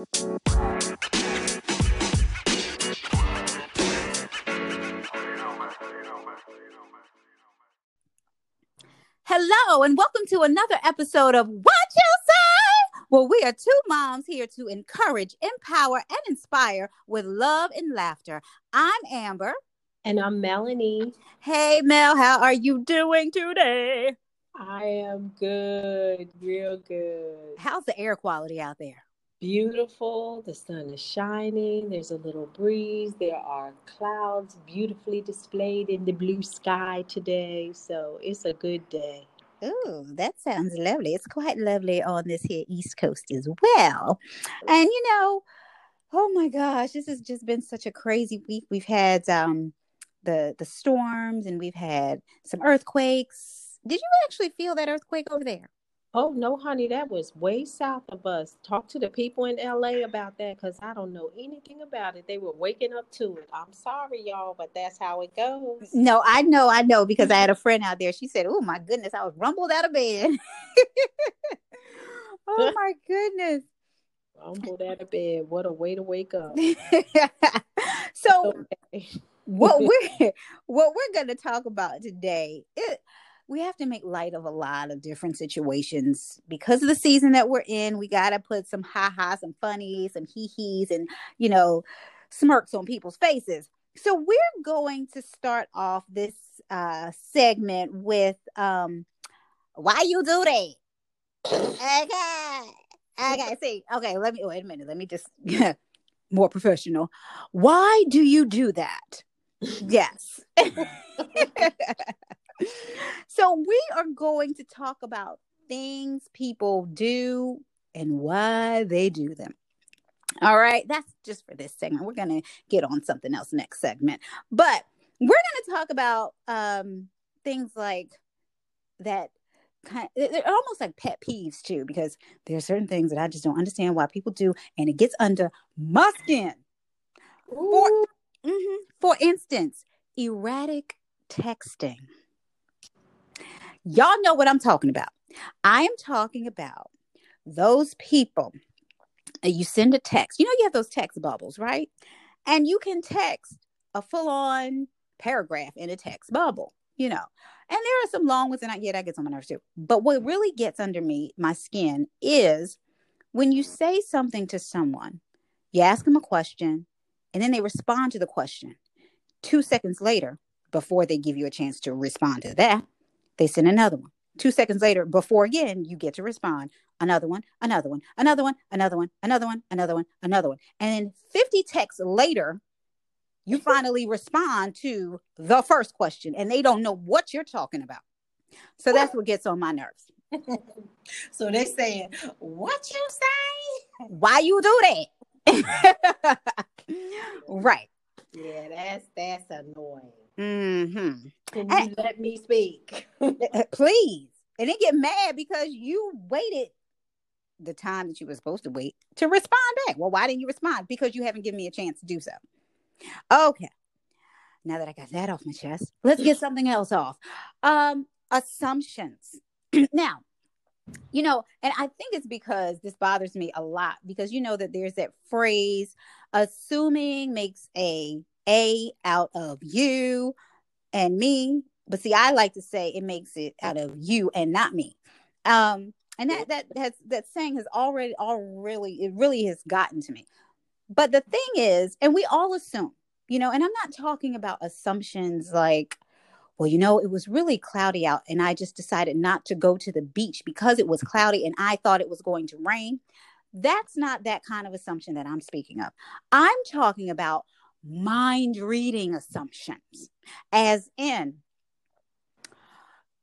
Hello, and welcome to another episode of What You Say. Well, we are two moms here to encourage, empower, and inspire with love and laughter. I'm Amber. And I'm Melanie. Hey, Mel, how are you doing today? I am good, real good. How's the air quality out there? Beautiful. The sun is shining. There's a little breeze. There are clouds beautifully displayed in the blue sky today. So it's a good day. Oh, that sounds lovely. It's quite lovely on this here East Coast as well. And you know, oh my gosh, this has just been such a crazy week. We've had um the the storms and we've had some earthquakes. Did you actually feel that earthquake over there? Oh no, honey, that was way south of us. Talk to the people in LA about that because I don't know anything about it. They were waking up to it. I'm sorry, y'all, but that's how it goes. No, I know, I know, because I had a friend out there. She said, Oh my goodness, I was rumbled out of bed. oh my goodness. Rumbled out of bed. What a way to wake up. so okay. what we're what we're gonna talk about today, it we have to make light of a lot of different situations because of the season that we're in. We got to put some ha ha, some funny, some hee hees, and you know, smirks on people's faces. So we're going to start off this uh, segment with um, why you do that? okay, okay. See, okay. Let me wait a minute. Let me just more professional. Why do you do that? yes. so we are going to talk about things people do and why they do them. All right, that's just for this segment. We're going to get on something else next segment. But we're going to talk about um things like that kind of, they're almost like pet peeves too because there are certain things that I just don't understand why people do and it gets under my skin. For, mm-hmm, for instance, erratic texting. Y'all know what I'm talking about. I am talking about those people. You send a text. You know, you have those text bubbles, right? And you can text a full on paragraph in a text bubble, you know. And there are some long ones, and I, yeah, that gets on my nerves too. But what really gets under me, my skin, is when you say something to someone, you ask them a question, and then they respond to the question. Two seconds later, before they give you a chance to respond to that, they send another one. Two seconds later, before again, you get to respond. Another one, another one, another one, another one, another one, another one, another one. And then 50 texts later, you finally respond to the first question and they don't know what you're talking about. So that's what gets on my nerves. so they saying, What you say? Why you do that? right. Yeah, that's that's annoying. Mm-hmm. Can you and, let me speak? please. And they get mad because you waited the time that you were supposed to wait to respond back. Well, why didn't you respond? Because you haven't given me a chance to do so. Okay. Now that I got that off my chest, let's get something else off. Um, assumptions. now, you know, and I think it's because this bothers me a lot because you know that there's that phrase assuming makes a a out of you and me. But see, I like to say it makes it out of you and not me. Um, and that that has that saying has already all really it really has gotten to me. But the thing is, and we all assume, you know, and I'm not talking about assumptions like, well, you know, it was really cloudy out and I just decided not to go to the beach because it was cloudy and I thought it was going to rain. That's not that kind of assumption that I'm speaking of. I'm talking about mind reading assumptions, as in,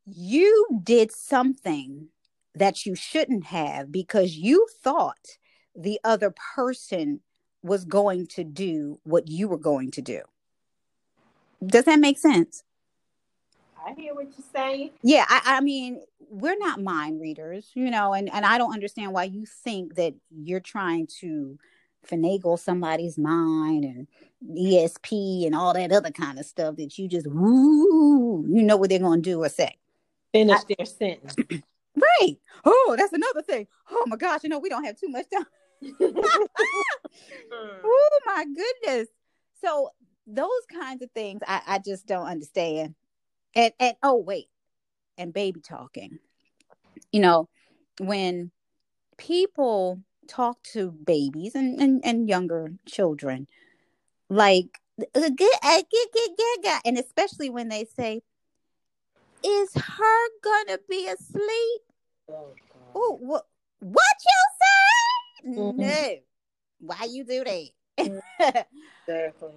you did something that you shouldn't have because you thought the other person was going to do what you were going to do. Does that make sense? I hear what you're saying. Yeah, I, I mean, we're not mind readers, you know, and, and I don't understand why you think that you're trying to finagle somebody's mind and ESP and all that other kind of stuff that you just woo, you know what they're going to do or say. Finish I, their sentence. right. Oh, that's another thing. Oh my gosh, you know we don't have too much time. oh my goodness. So those kinds of things I, I just don't understand. And and oh wait, and baby talking. You know, when people talk to babies and, and, and younger children, like uh, and especially when they say, "Is her gonna be asleep?" Oh, what? What you say? Mm-hmm. No. Why you do that? exactly.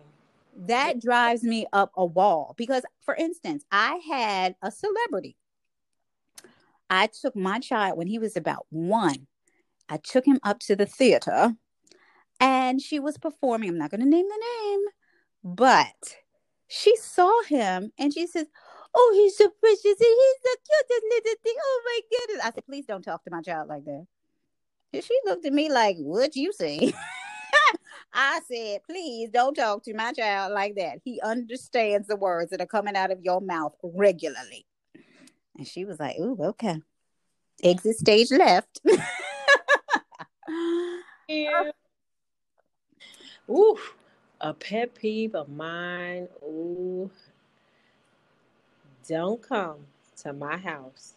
That drives me up a wall because, for instance, I had a celebrity. I took my child when he was about one. I took him up to the theater and she was performing. I'm not going to name the name, but she saw him and she says, Oh, he's so precious. He's the cutest little thing. Oh my goodness. I said, Please don't talk to my child like that. And she looked at me like, What'd you say? I said, Please don't talk to my child like that. He understands the words that are coming out of your mouth regularly. And she was like, Ooh, okay. Exit stage left. yeah. Ooh, a pet peeve of mine. Ooh, don't come to my house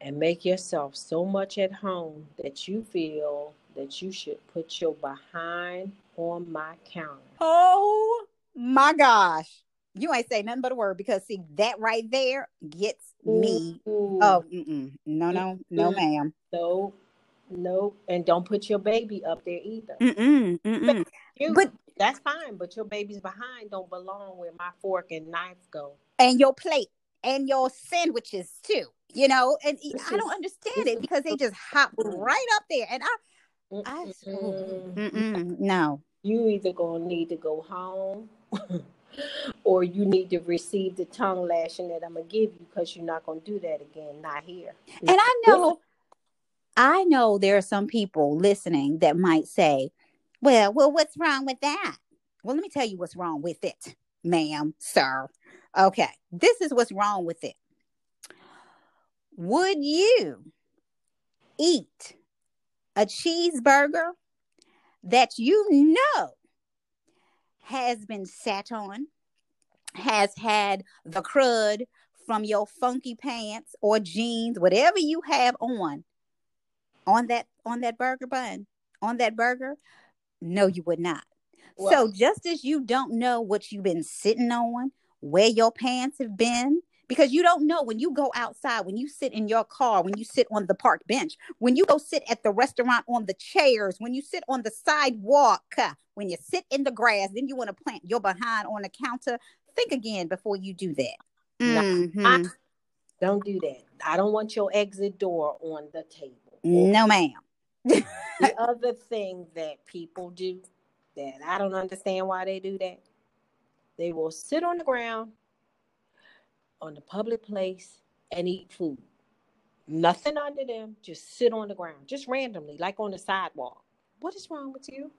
and make yourself so much at home that you feel that you should put your behind on my counter. Oh my gosh. You ain't say nothing but a word because see that right there gets me. Ooh. Oh, mm-mm. no, no, no, ma'am. No, no, and don't put your baby up there either. Mm-mm, mm-mm. You, but that's fine, but your baby's behind don't belong where my fork and knife go and your plate and your sandwiches too. You know, and this I don't understand it because they just hop right up there, and I, I, mm-mm, no. You either gonna need to go home, or you need to receive the tongue lashing that I'm gonna give you because you're not gonna do that again. Not here. And I know, I know there are some people listening that might say, "Well, well, what's wrong with that?" Well, let me tell you what's wrong with it, ma'am, sir. Okay, this is what's wrong with it. Would you eat a cheeseburger that you know has been sat on, has had the crud from your funky pants or jeans, whatever you have on, on that on that burger bun, on that burger? No, you would not. Well, so just as you don't know what you've been sitting on, where your pants have been because you don't know when you go outside, when you sit in your car, when you sit on the park bench, when you go sit at the restaurant on the chairs, when you sit on the sidewalk, when you sit in the grass, then you want to plant your behind on the counter. Think again before you do that. Mm-hmm. I, don't do that. I don't want your exit door on the table. No, ma'am. the other thing that people do that I don't understand why they do that they will sit on the ground on the public place and eat food. Nothing under them, just sit on the ground, just randomly, like on the sidewalk. What is wrong with you?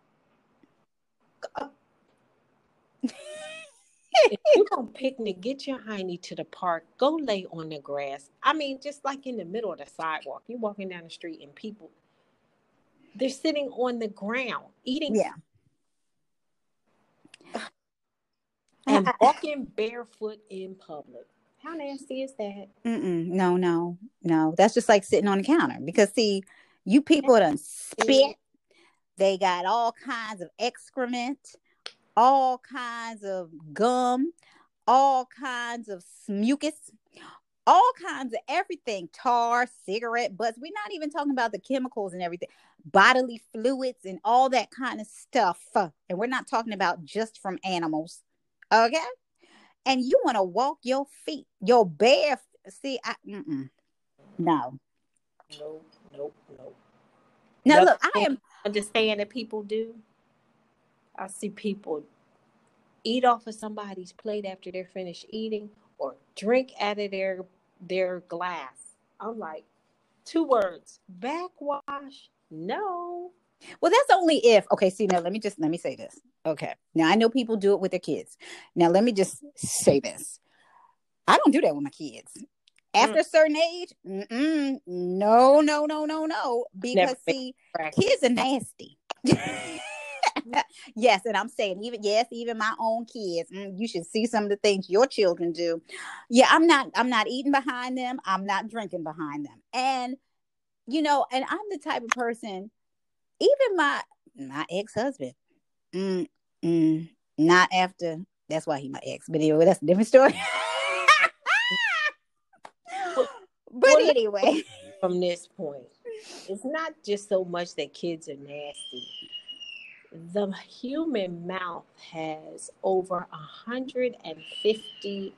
If you don't picnic, get your hiney to the park, go lay on the grass. I mean, just like in the middle of the sidewalk, you're walking down the street and people, they're sitting on the ground eating. Yeah. and walking barefoot in public. How nasty is that? Mm-mm, no, no, no. That's just like sitting on the counter because see, you people done spit. They got all kinds of excrement, all kinds of gum, all kinds of mucus, all kinds of everything tar, cigarette butts. We're not even talking about the chemicals and everything, bodily fluids and all that kind of stuff. And we're not talking about just from animals. Okay. And you want to walk your feet, your bare. See, I, mm-mm. no. Nope, nope, nope. Now, look, I am. Understand that people do. I see people eat off of somebody's plate after they're finished eating or drink out of their their glass. I'm like, two words, backwash. No. Well, that's only if okay. See now, let me just let me say this. Okay, now I know people do it with their kids. Now let me just say this: I don't do that with my kids. After mm. a certain age, mm-mm, no, no, no, no, no. Because Never see, kids are nasty. yes, and I'm saying even yes, even my own kids. mm, you should see some of the things your children do. Yeah, I'm not. I'm not eating behind them. I'm not drinking behind them. And you know, and I'm the type of person. Even my my ex husband, mm, mm, not after. That's why he my ex. But anyway, that's a different story. but Well, anyway, from this point. It's not just so much that kids are nasty. The human mouth has over 150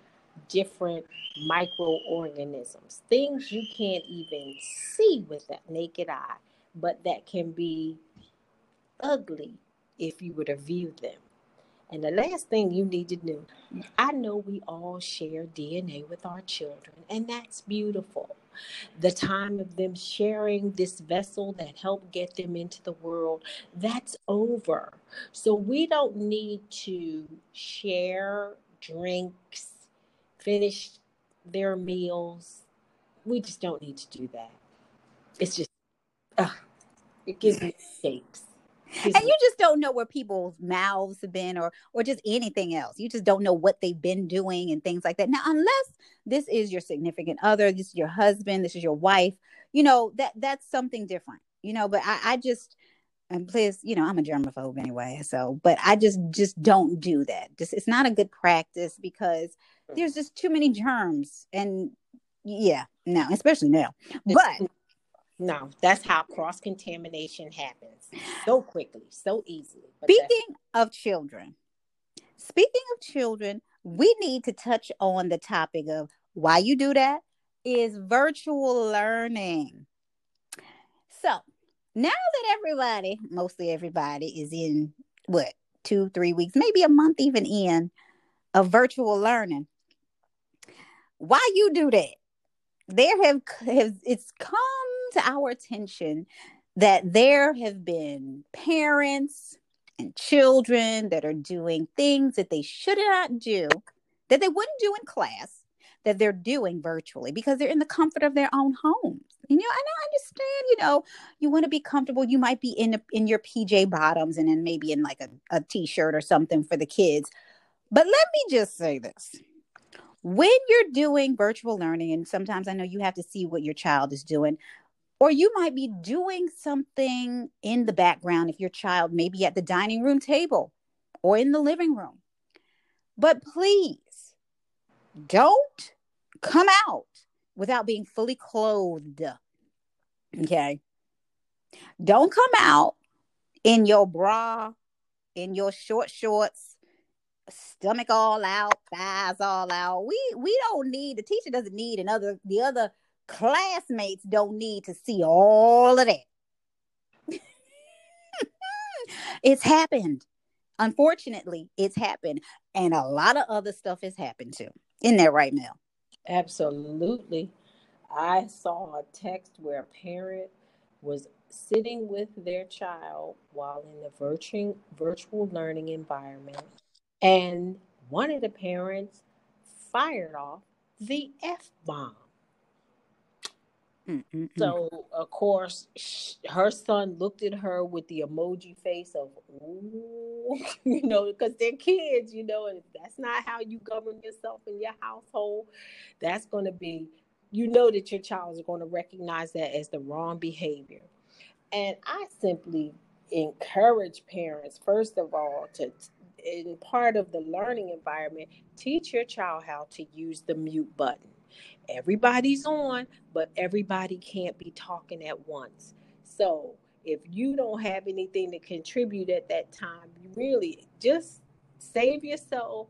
different microorganisms, things you can't even see with that naked eye, but that can be ugly if you were to view them. And the last thing you need to know, I know we all share DNA with our children, and that's beautiful the time of them sharing this vessel that helped get them into the world, that's over. So we don't need to share drinks, finish their meals. We just don't need to do that. It's just, uh, it gives me shakes. And you just don't know where people's mouths have been or or just anything else. You just don't know what they've been doing and things like that. Now unless this is your significant other this is your husband this is your wife you know that that's something different you know but i i just and please you know i'm a germaphobe anyway so but i just just don't do that. Just it's not a good practice because hmm. there's just too many germs and yeah no especially now. But no, that's how cross contamination happens so quickly, so easily. Speaking of children, speaking of children, we need to touch on the topic of why you do that is virtual learning. So now that everybody, mostly everybody, is in what two, three weeks, maybe a month even in of virtual learning, why you do that? There have, have it's come to our attention that there have been parents and children that are doing things that they should not do, that they wouldn't do in class, that they're doing virtually because they're in the comfort of their own homes. You know, and I understand, you know, you want to be comfortable. You might be in the, in your PJ bottoms and then maybe in like a, a t-shirt or something for the kids. But let me just say this. When you're doing virtual learning, and sometimes I know you have to see what your child is doing, or you might be doing something in the background if your child may be at the dining room table or in the living room. But please don't come out without being fully clothed. Okay. Don't come out in your bra, in your short shorts, stomach all out, thighs all out. We we don't need the teacher doesn't need another the other classmates don't need to see all of that. it's happened. Unfortunately, it's happened. And a lot of other stuff has happened too. In there right now. Absolutely. I saw a text where a parent was sitting with their child while in the virtual virtual learning environment and one of the parents fired off the F bomb. Mm-mm-mm. So, of course, sh- her son looked at her with the emoji face of, ooh, you know, because they're kids, you know, and if that's not how you govern yourself in your household. That's going to be, you know, that your child is going to recognize that as the wrong behavior. And I simply encourage parents, first of all, to, in part of the learning environment, teach your child how to use the mute button. Everybody's on, but everybody can't be talking at once. So if you don't have anything to contribute at that time, really just save yourself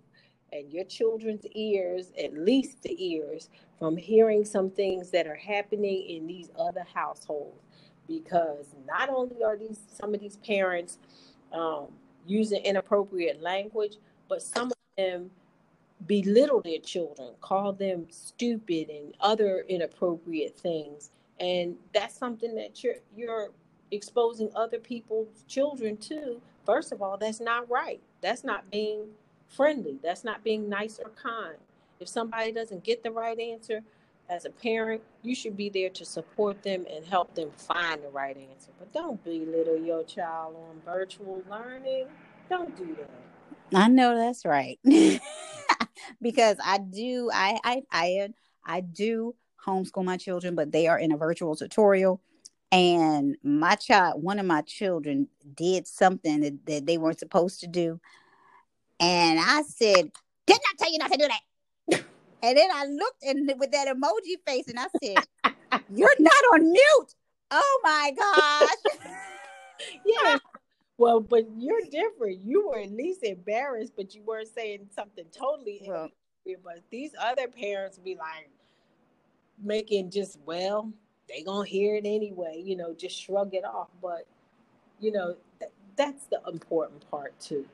and your children's ears, at least the ears, from hearing some things that are happening in these other households. Because not only are these some of these parents um, using inappropriate language, but some of them belittle their children, call them stupid and other inappropriate things. And that's something that you're you're exposing other people's children to. First of all, that's not right. That's not being friendly. That's not being nice or kind. If somebody doesn't get the right answer, as a parent, you should be there to support them and help them find the right answer. But don't belittle your child on virtual learning. Don't do that. I know that's right. because I do I I I I do homeschool my children, but they are in a virtual tutorial. And my child, one of my children, did something that, that they weren't supposed to do. And I said, Did not I tell you not to do that. and then I looked and with that emoji face and I said, You're not on mute. Oh my gosh. yeah. Well, but you're different. You were at least embarrassed, but you weren't saying something totally well, but these other parents be like making just well, they gonna hear it anyway. You know, just shrug it off. But you know, th- that's the important part too.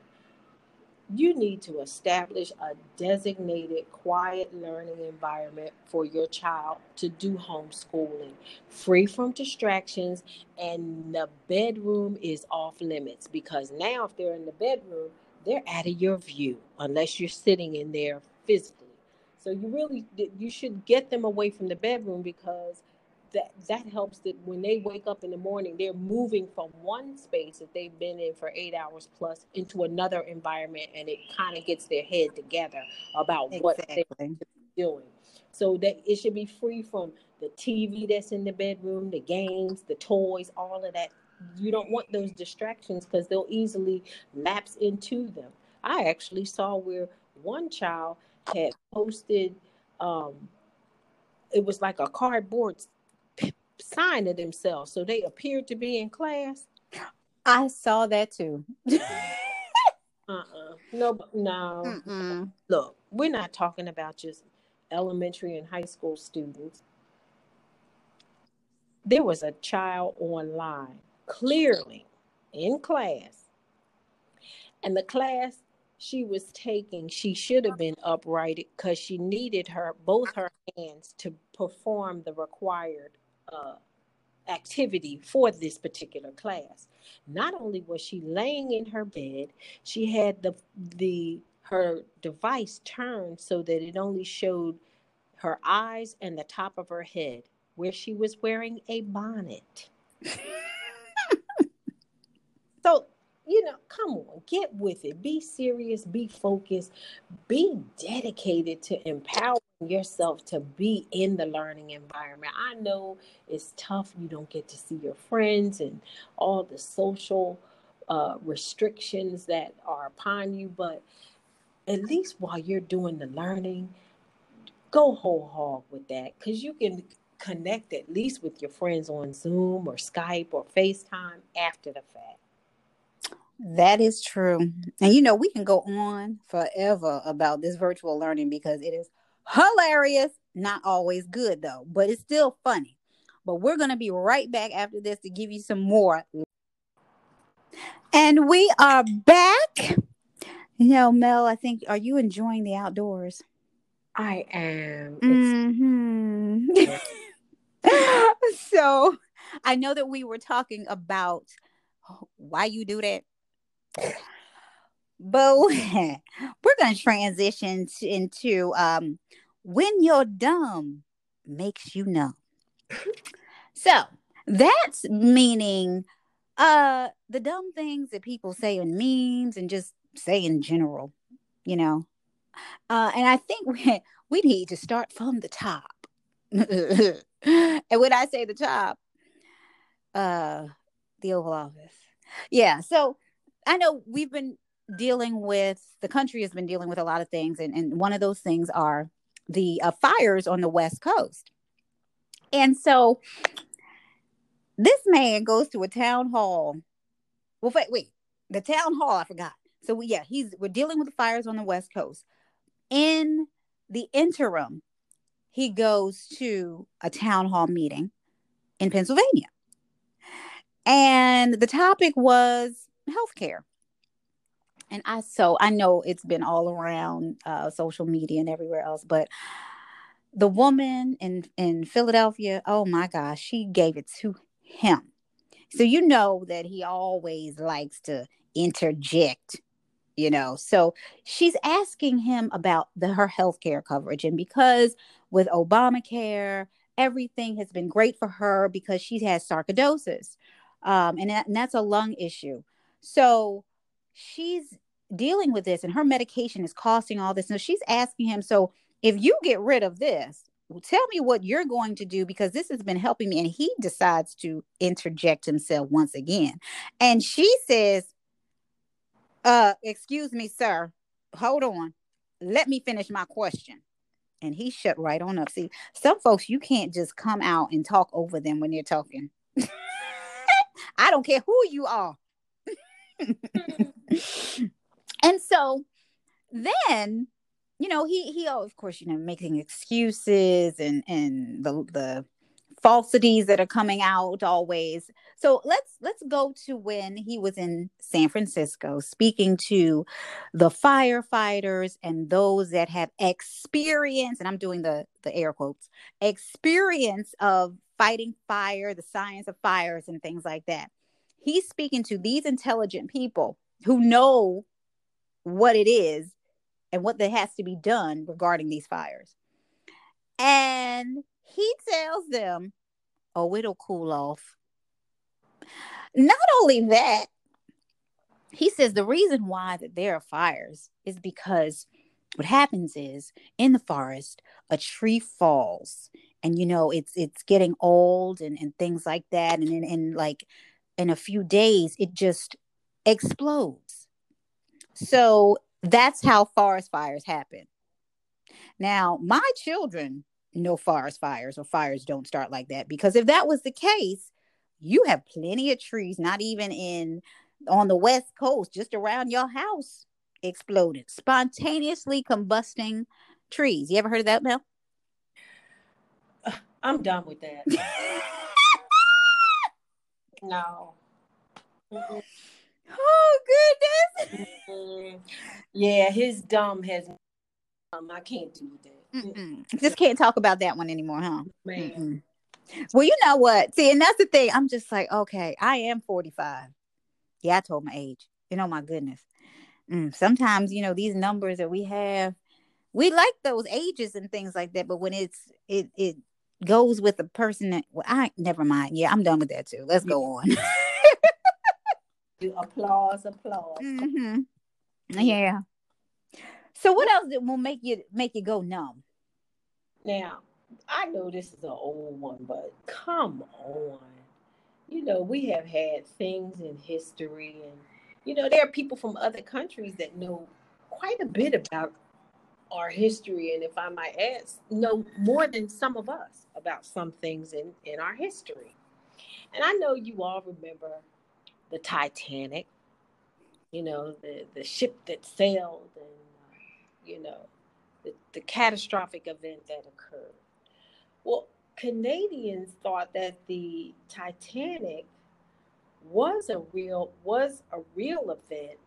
You need to establish a designated quiet learning environment for your child to do homeschooling, free from distractions, and the bedroom is off limits because now, if they're in the bedroom, they're out of your view unless you're sitting in there physically. So you really you should get them away from the bedroom because that that helps that when they wake up in the morning, they're moving from one space that they've been in for eight hours plus into another environment, and it kind of gets their head together about exactly. what they're doing. So that it should be free from the TV that's in the bedroom, the games, the toys, all of that. You don't want those distractions because they'll easily lapse into them. I actually saw where one child had posted um it was like a cardboard sign of themselves so they appeared to be in class? I saw that too. Uh-uh. No no. Mm-mm. look we're not talking about just elementary and high school students. There was a child online clearly in class. And the class she was taking, she should have been uprighted because she needed her both her hands to perform the required uh, activity for this particular class. Not only was she laying in her bed, she had the the her device turned so that it only showed her eyes and the top of her head, where she was wearing a bonnet. so you know, come on, get with it. Be serious, be focused, be dedicated to empowering yourself to be in the learning environment. I know it's tough. You don't get to see your friends and all the social uh, restrictions that are upon you, but at least while you're doing the learning, go whole hog with that because you can connect at least with your friends on Zoom or Skype or FaceTime after the fact. That is true. And you know, we can go on forever about this virtual learning because it is hilarious, not always good though, but it's still funny. But we're going to be right back after this to give you some more. And we are back. You know, Mel, I think, are you enjoying the outdoors? I am. Mm-hmm. so I know that we were talking about why you do that but we're going to transition into um, when you're dumb makes you numb. so that's meaning uh the dumb things that people say in memes and just say in general, you know. Uh, and I think we, we need to start from the top. and when I say the top, uh, the Oval Office. Yeah. So I know we've been dealing with the country has been dealing with a lot of things, and, and one of those things are the uh, fires on the West Coast. And so this man goes to a town hall. Well, wait, wait, the town hall, I forgot. So we, yeah, he's we're dealing with the fires on the West Coast. In the interim, he goes to a town hall meeting in Pennsylvania. And the topic was healthcare. And I so I know it's been all around uh, social media and everywhere else, but the woman in in Philadelphia, oh my gosh, she gave it to him. So you know that he always likes to interject, you know. So she's asking him about the her healthcare coverage, and because with Obamacare. Everything has been great for her because she has sarcoidosis, um, and, that, and that's a lung issue. So she's dealing with this, and her medication is costing all this. So she's asking him, so if you get rid of this, tell me what you're going to do because this has been helping me. And he decides to interject himself once again. And she says, uh, excuse me, sir, hold on. Let me finish my question. And he shut right on up. See, some folks, you can't just come out and talk over them when they're talking. I don't care who you are. and so then you know he he oh, of course you know making excuses and and the the falsities that are coming out always. So let's let's go to when he was in san francisco speaking to the firefighters and those that have experience and i'm doing the the air quotes experience of fighting fire the science of fires and things like that. He's speaking to these intelligent people who know what it is and what that has to be done regarding these fires. And he tells them, oh, it'll cool off. Not only that, he says the reason why that there are fires is because what happens is in the forest a tree falls and you know it's it's getting old and, and things like that and in and like in a few days it just explodes so that's how forest fires happen. Now, my children know forest fires or fires don't start like that because if that was the case, you have plenty of trees, not even in on the west coast, just around your house, exploded, spontaneously combusting trees. You ever heard of that, Mel? I'm done with that. no. Oh goodness. Mm-hmm. Yeah, his dumb has um, I can't do that. Mm-mm. Just can't talk about that one anymore, huh? Man. Well, you know what? See, and that's the thing. I'm just like, okay, I am 45. Yeah, I told my age. You know, my goodness. Mm, sometimes, you know, these numbers that we have, we like those ages and things like that. But when it's it it goes with a person that well, I never mind. Yeah, I'm done with that too. Let's go on. applause, applause. Mm-hmm. Yeah. So what else that will make you make you go numb? Now, I know this is an old one, but come on. You know, we have had things in history and you know, there are people from other countries that know quite a bit about our history and if I might add, know more than some of us about some things in in our history. And I know you all remember the Titanic, you know, the, the ship that sailed and, uh, you know, the, the catastrophic event that occurred. Well, Canadians thought that the Titanic was a real was a real event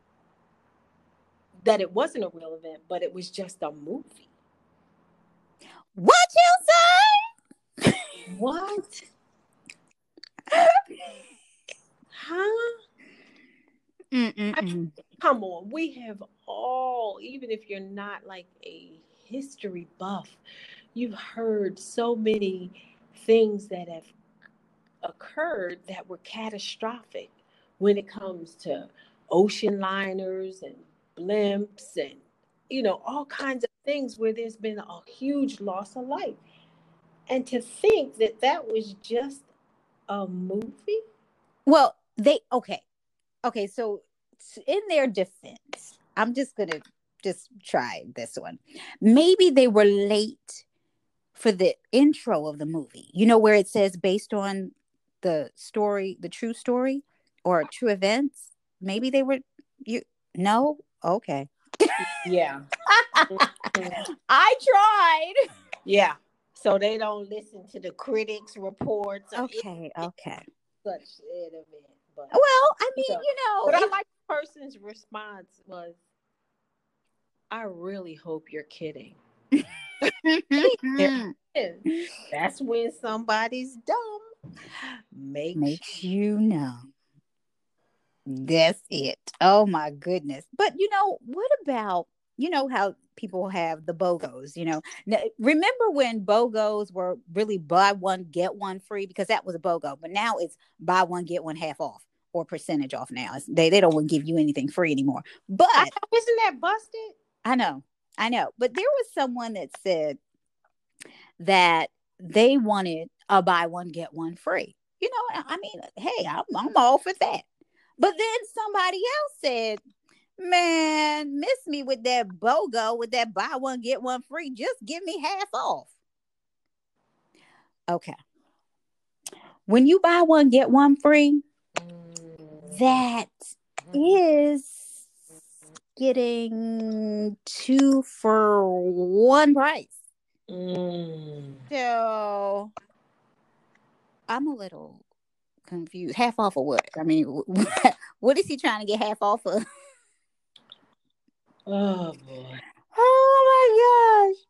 that it wasn't a real event but it was just a movie. What you say? What huh? I, come on, we have all, even if you're not like a history buff, you've heard so many things that have occurred that were catastrophic when it comes to ocean liners and blimps and you know all kinds of things where there's been a huge loss of life. And to think that that was just a movie? Well they okay. Okay so in their defense i'm just gonna just try this one. Maybe they were late for the intro of the movie. You know where it says based on the story the true story or true events? Maybe they were you no? Okay. Yeah. I tried. Yeah. So they don't listen to the critics reports okay okay. such an event but well, I mean, so, you know, but if, I like the person's response was, "I really hope you're kidding." That's when somebody's dumb makes, makes you know. That's it. Oh my goodness. But you know, what about you know how people have the BOGOs, you know. Now, remember when BOGOs were really buy one, get one free? Because that was a BOGO, but now it's buy one, get one half off or percentage off now. It's, they, they don't want to give you anything free anymore. But isn't that busted? I know, I know. But there was someone that said that they wanted a buy one, get one free. You know, I mean, hey, I'm, I'm all for that. But then somebody else said, Man, miss me with that BOGO, with that buy one, get one free. Just give me half off. Okay. When you buy one, get one free, that is getting two for one price. Mm. So I'm a little confused. Half off of what? I mean, what is he trying to get half off of? Oh boy. Oh my gosh.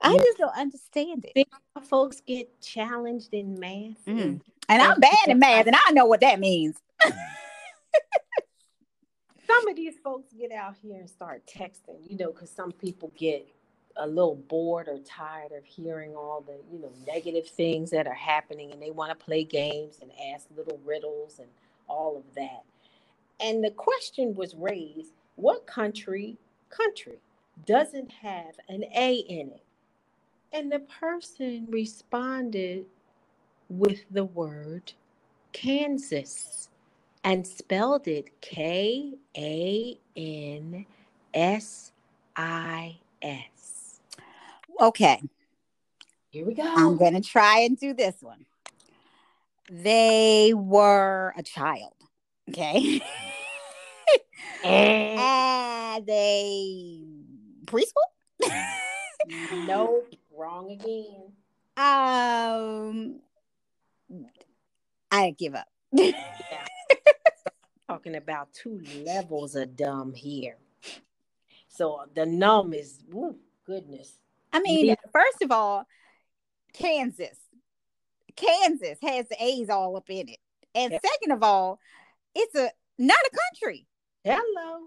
I just don't understand it. folks get challenged in math. Mm. And I'm bad in math, and I know what that means. some of these folks get out here and start texting, you know, because some people get a little bored or tired of hearing all the, you know, negative things that are happening and they want to play games and ask little riddles and all of that. And the question was raised what country country doesn't have an A in it? And the person responded with the word Kansas and spelled it K A N S I S. Okay. Here we go. I'm going to try and do this one. They were a child. Okay. and they preschool? nope, wrong again. Um, I give up. yeah. Talking about two levels of dumb here. So the numb is, woo, goodness. I mean, yeah. first of all, Kansas. Kansas has the A's all up in it. And yeah. second of all, it's a not a country. Hello.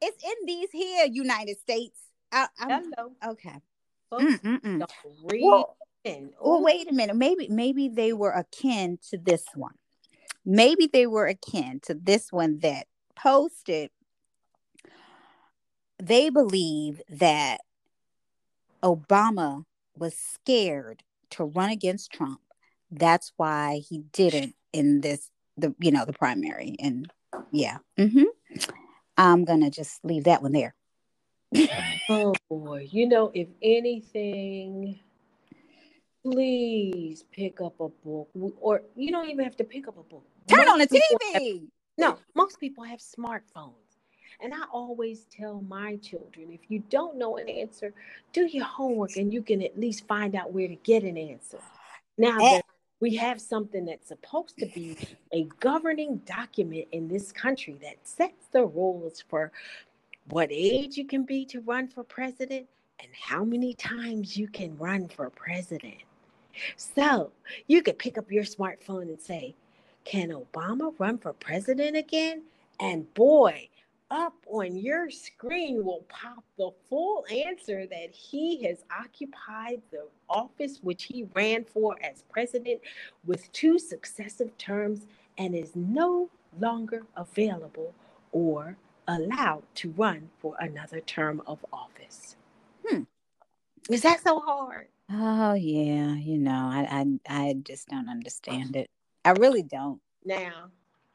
It's in these here United States. I, i Hello. Okay. Mm, mm, mm. Well, well, wait a minute. Maybe maybe they were akin to this one. Maybe they were akin to this one that posted. They believe that Obama was scared to run against Trump. That's why he didn't in this the you know the primary and yeah. Mm-hmm. I'm gonna just leave that one there. oh boy, you know, if anything, please pick up a book, or you don't even have to pick up a book. Turn most on the TV. Have, no, most people have smartphones. And I always tell my children if you don't know an answer, do your homework and you can at least find out where to get an answer. Now eh. that we have something that's supposed to be a governing document in this country that sets the rules for what age you can be to run for president and how many times you can run for president. So you could pick up your smartphone and say, Can Obama run for president again? And boy, up on your screen will pop the full answer that he has occupied the office which he ran for as president with two successive terms and is no longer available or allowed to run for another term of office. Hmm. Is that so hard? Oh yeah, you know, I I I just don't understand it. I really don't. Now,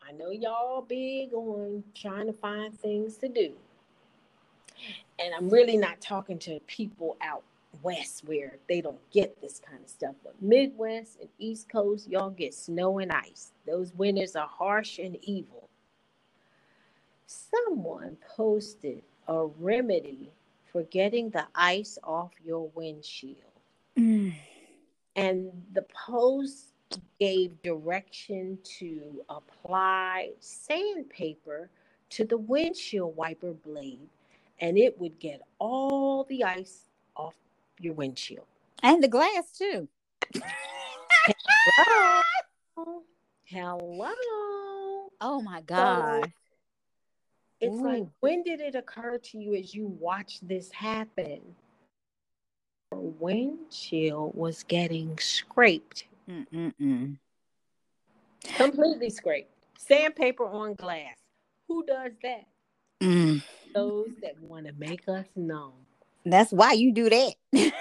I know y'all big on trying to find things to do. And I'm really not talking to people out west where they don't get this kind of stuff. But Midwest and East Coast, y'all get snow and ice. Those winters are harsh and evil. Someone posted a remedy for getting the ice off your windshield. Mm. And the post gave direction to apply sandpaper to the windshield wiper blade, and it would get all the ice off your windshield. And the glass, too. Hello. Hello. Oh my God. So, It's like, when did it occur to you as you watched this happen? Her windshield was getting scraped, Mm-mm-mm. completely scraped. Sandpaper on glass. Who does that? Mm. Those that want to make us numb. That's why you do that.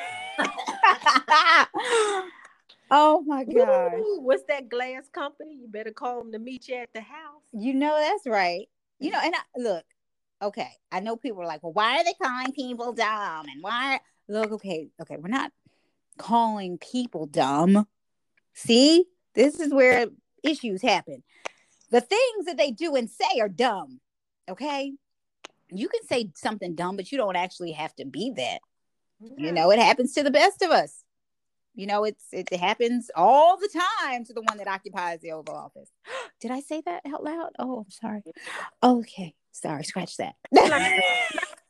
oh my gosh. Ooh, what's that glass company? You better call them to meet you at the house. You know that's right. You know, and I, look, okay, I know people are like, well, why are they calling people dumb? And why? Look, okay, okay, we're not calling people dumb. See, this is where issues happen. The things that they do and say are dumb. Okay, you can say something dumb, but you don't actually have to be that. You mm-hmm. know, it happens to the best of us. You know, it's it happens all the time to the one that occupies the Oval Office. Did I say that out loud? Oh, I'm sorry. Mm-hmm. Okay, sorry. Scratch that.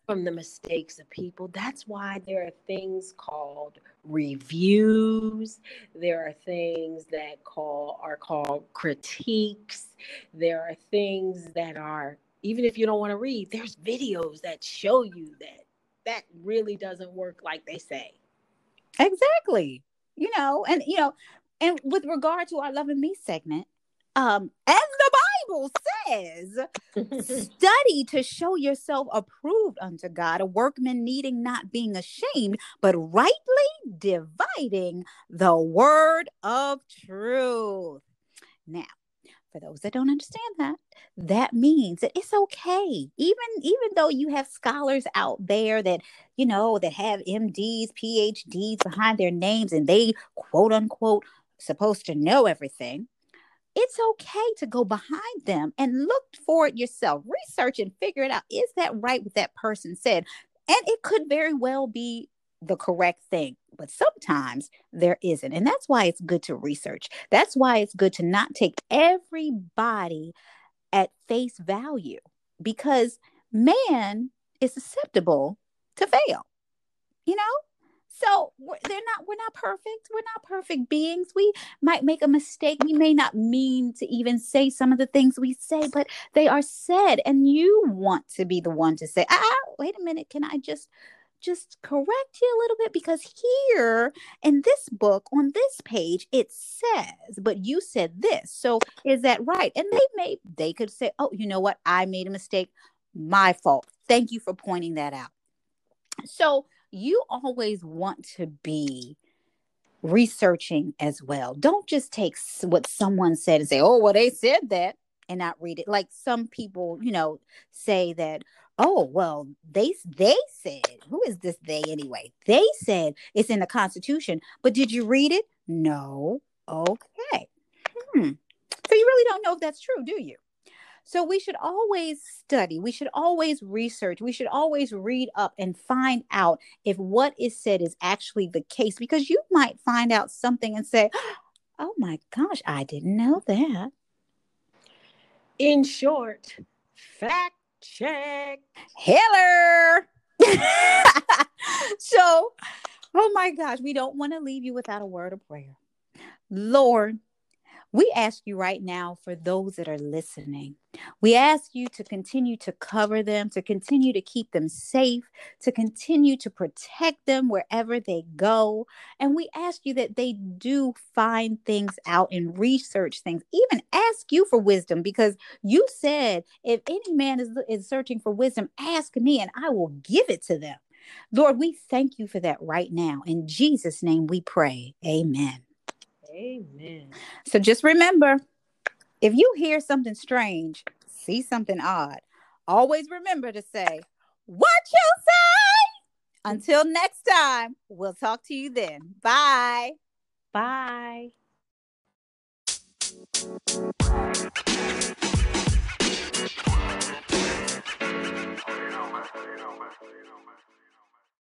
From the mistakes of people. That's why there are things called reviews. There are things that call are called critiques. There are things that are even if you don't want to read, there's videos that show you that that really doesn't work like they say. exactly. You know, and you know, and with regard to our Love and Me segment, um, as the Bible says, study to show yourself approved unto God, a workman needing not being ashamed, but rightly dividing the word of truth. Now, for those that don't understand that, that means that it's okay. Even even though you have scholars out there that, you know, that have MDs, PhDs behind their names and they quote unquote supposed to know everything it's okay to go behind them and look for it yourself, research and figure it out. Is that right what that person said? And it could very well be the correct thing, but sometimes there isn't. And that's why it's good to research. That's why it's good to not take everybody at face value because man is susceptible to fail, you know? So we're, they're not. We're not perfect. We're not perfect beings. We might make a mistake. We may not mean to even say some of the things we say, but they are said, and you want to be the one to say, "Ah, wait a minute. Can I just, just correct you a little bit? Because here in this book on this page it says, but you said this. So is that right? And they may they could say, "Oh, you know what? I made a mistake. My fault. Thank you for pointing that out." So you always want to be researching as well. Don't just take what someone said and say, "Oh, well, they said that," and not read it. Like some people, you know, say that, "Oh, well, they they said." Who is this they anyway? They said it's in the Constitution, but did you read it? No. Okay. Hmm. So you really don't know if that's true, do you? So we should always study. We should always research. We should always read up and find out if what is said is actually the case because you might find out something and say, "Oh my gosh, I didn't know that." In short, fact check. Heller. so, oh my gosh, we don't want to leave you without a word of prayer. Lord, we ask you right now for those that are listening. We ask you to continue to cover them, to continue to keep them safe, to continue to protect them wherever they go. And we ask you that they do find things out and research things, even ask you for wisdom, because you said, if any man is, is searching for wisdom, ask me and I will give it to them. Lord, we thank you for that right now. In Jesus' name we pray. Amen. Amen. So just remember if you hear something strange, see something odd, always remember to say, What you say? Until next time, we'll talk to you then. Bye. Bye. You know, man. You know, man.